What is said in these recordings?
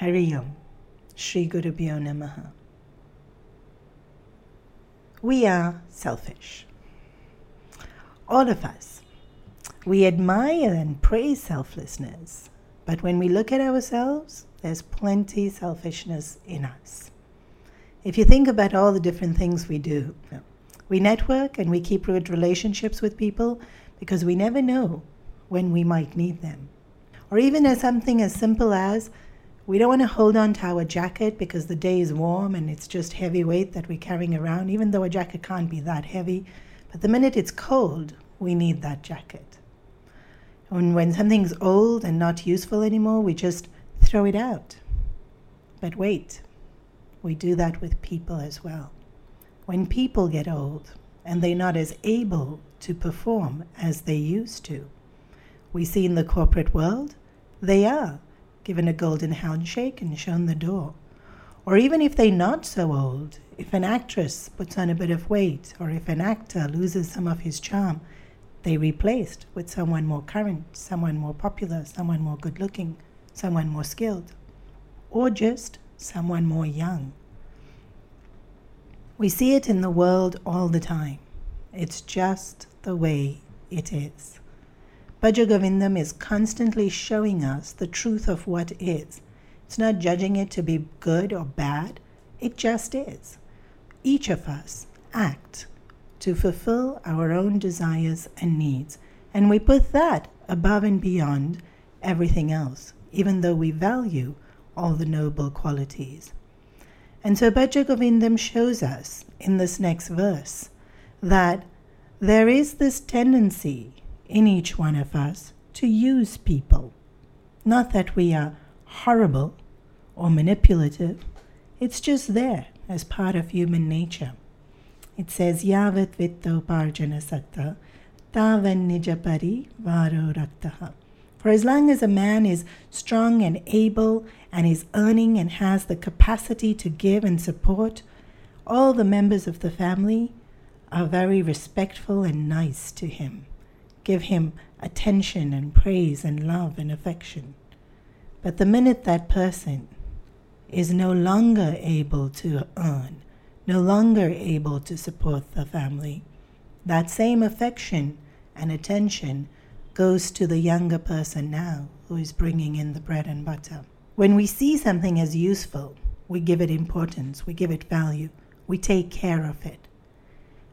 Hari Om. Shri Gurubhyo Namaha. We are selfish. All of us. We admire and praise selflessness, but when we look at ourselves, there's plenty selfishness in us. If you think about all the different things we do, we network and we keep good relationships with people because we never know when we might need them. Or even as something as simple as we don't want to hold on to our jacket because the day is warm and it's just heavy weight that we're carrying around, even though a jacket can't be that heavy. But the minute it's cold, we need that jacket. And when something's old and not useful anymore, we just throw it out. But wait, we do that with people as well. When people get old and they're not as able to perform as they used to, we see in the corporate world, they are given a golden handshake and shown the door. Or even if they're not so old, if an actress puts on a bit of weight, or if an actor loses some of his charm, they replaced with someone more current, someone more popular, someone more good looking, someone more skilled, or just someone more young. We see it in the world all the time. It's just the way it is. Bhaja Govindam is constantly showing us the truth of what is. It's not judging it to be good or bad, it just is. Each of us act to fulfill our own desires and needs, and we put that above and beyond everything else, even though we value all the noble qualities. And so Bhaja Govindam shows us in this next verse that there is this tendency in each one of us to use people. Not that we are horrible or manipulative, it's just there as part of human nature. It says, Yavat vitto parjana sakta, tavan nijapari varo raktaha. For as long as a man is strong and able and is earning and has the capacity to give and support, all the members of the family are very respectful and nice to him give him attention and praise and love and affection. But the minute that person is no longer able to earn, no longer able to support the family, that same affection and attention goes to the younger person now who is bringing in the bread and butter. When we see something as useful, we give it importance, we give it value, we take care of it.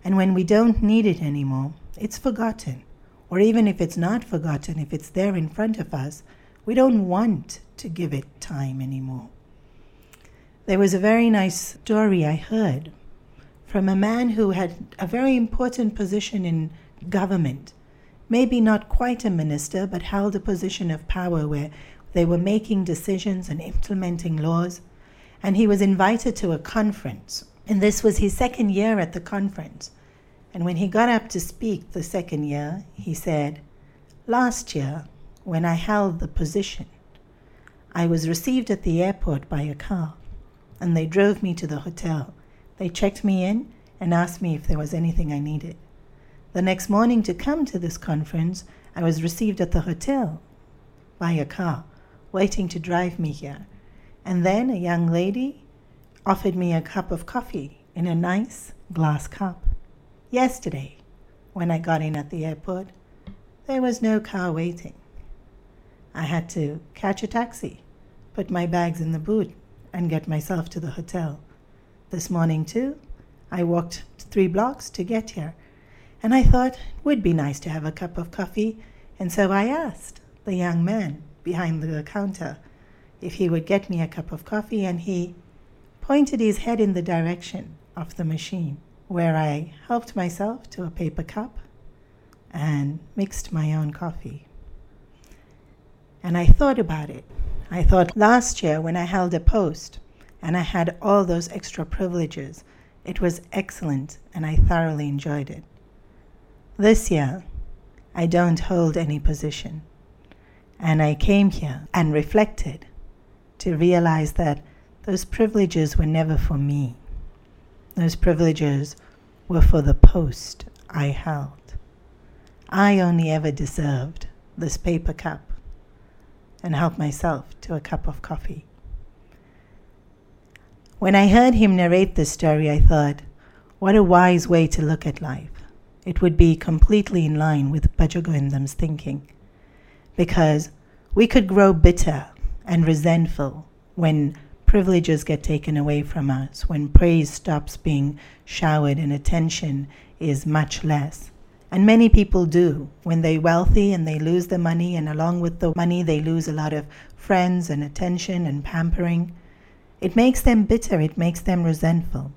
And when we don't need it anymore, it's forgotten or even if it's not forgotten, if it's there in front of us, we don't want to give it time anymore. There was a very nice story I heard from a man who had a very important position in government. Maybe not quite a minister, but held a position of power where they were making decisions and implementing laws. And he was invited to a conference. And this was his second year at the conference. And when he got up to speak the second year, he said, Last year, when I held the position, I was received at the airport by a car, and they drove me to the hotel. They checked me in and asked me if there was anything I needed. The next morning, to come to this conference, I was received at the hotel by a car, waiting to drive me here. And then a young lady offered me a cup of coffee in a nice glass cup. Yesterday, when I got in at the airport, there was no car waiting. I had to catch a taxi, put my bags in the boot, and get myself to the hotel. This morning, too, I walked three blocks to get here, and I thought it would be nice to have a cup of coffee, and so I asked the young man behind the counter if he would get me a cup of coffee, and he pointed his head in the direction of the machine where I helped myself to a paper cup and mixed my own coffee. And I thought about it. I thought last year when I held a post and I had all those extra privileges, it was excellent and I thoroughly enjoyed it. This year, I don't hold any position. And I came here and reflected to realize that those privileges were never for me. Those privileges were for the post I held. I only ever deserved this paper cup and helped myself to a cup of coffee. When I heard him narrate this story, I thought, what a wise way to look at life. It would be completely in line with Bhajagovindam's thinking. Because we could grow bitter and resentful when privileges get taken away from us, when praise stops being showered and attention is much less. And many people do. When they're wealthy and they lose the money, and along with the money, they lose a lot of friends and attention and pampering. It makes them bitter, it makes them resentful.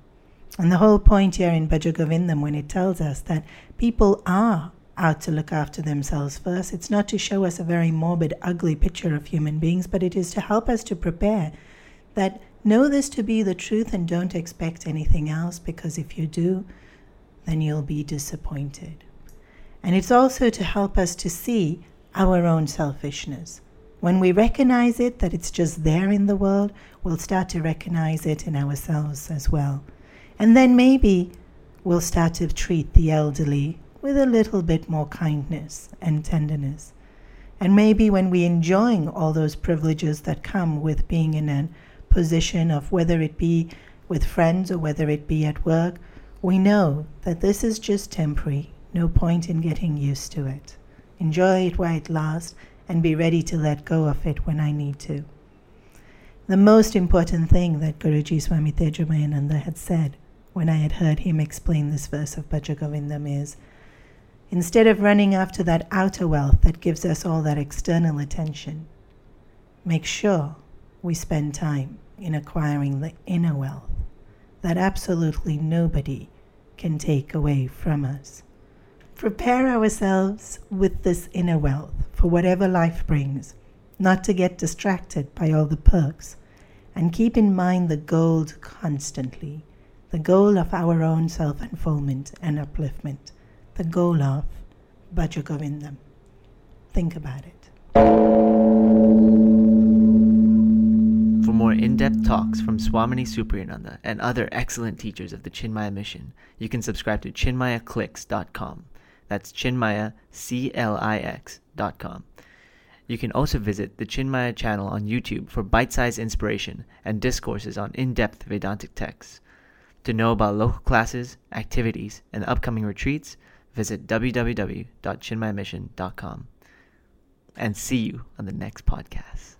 And the whole point here in Bhajagovindam, when it tells us that people are out to look after themselves first, it's not to show us a very morbid, ugly picture of human beings, but it is to help us to prepare that know this to be the truth and don't expect anything else, because if you do, then you'll be disappointed. And it's also to help us to see our own selfishness. When we recognize it, that it's just there in the world, we'll start to recognize it in ourselves as well. And then maybe we'll start to treat the elderly with a little bit more kindness and tenderness. And maybe when we're enjoying all those privileges that come with being in a position of whether it be with friends or whether it be at work, we know that this is just temporary, no point in getting used to it. Enjoy it while it lasts and be ready to let go of it when I need to. The most important thing that Guruji Swami Tejomayananda had said when I had heard him explain this verse of Bhajagovindam is instead of running after that outer wealth that gives us all that external attention, make sure we spend time in acquiring the inner wealth that absolutely nobody can take away from us. Prepare ourselves with this inner wealth for whatever life brings, not to get distracted by all the perks, and keep in mind the goal constantly the goal of our own self unfoldment and upliftment, the goal of Bhajagovindam. Think about it. More in depth talks from Swamini Supriyananda and other excellent teachers of the Chinmaya mission, you can subscribe to chinmayaclix.com. That's Chinmaya. You can also visit the Chinmaya channel on YouTube for bite sized inspiration and discourses on in depth Vedantic texts. To know about local classes, activities, and upcoming retreats, visit www.chinmayamission.com. And see you on the next podcast.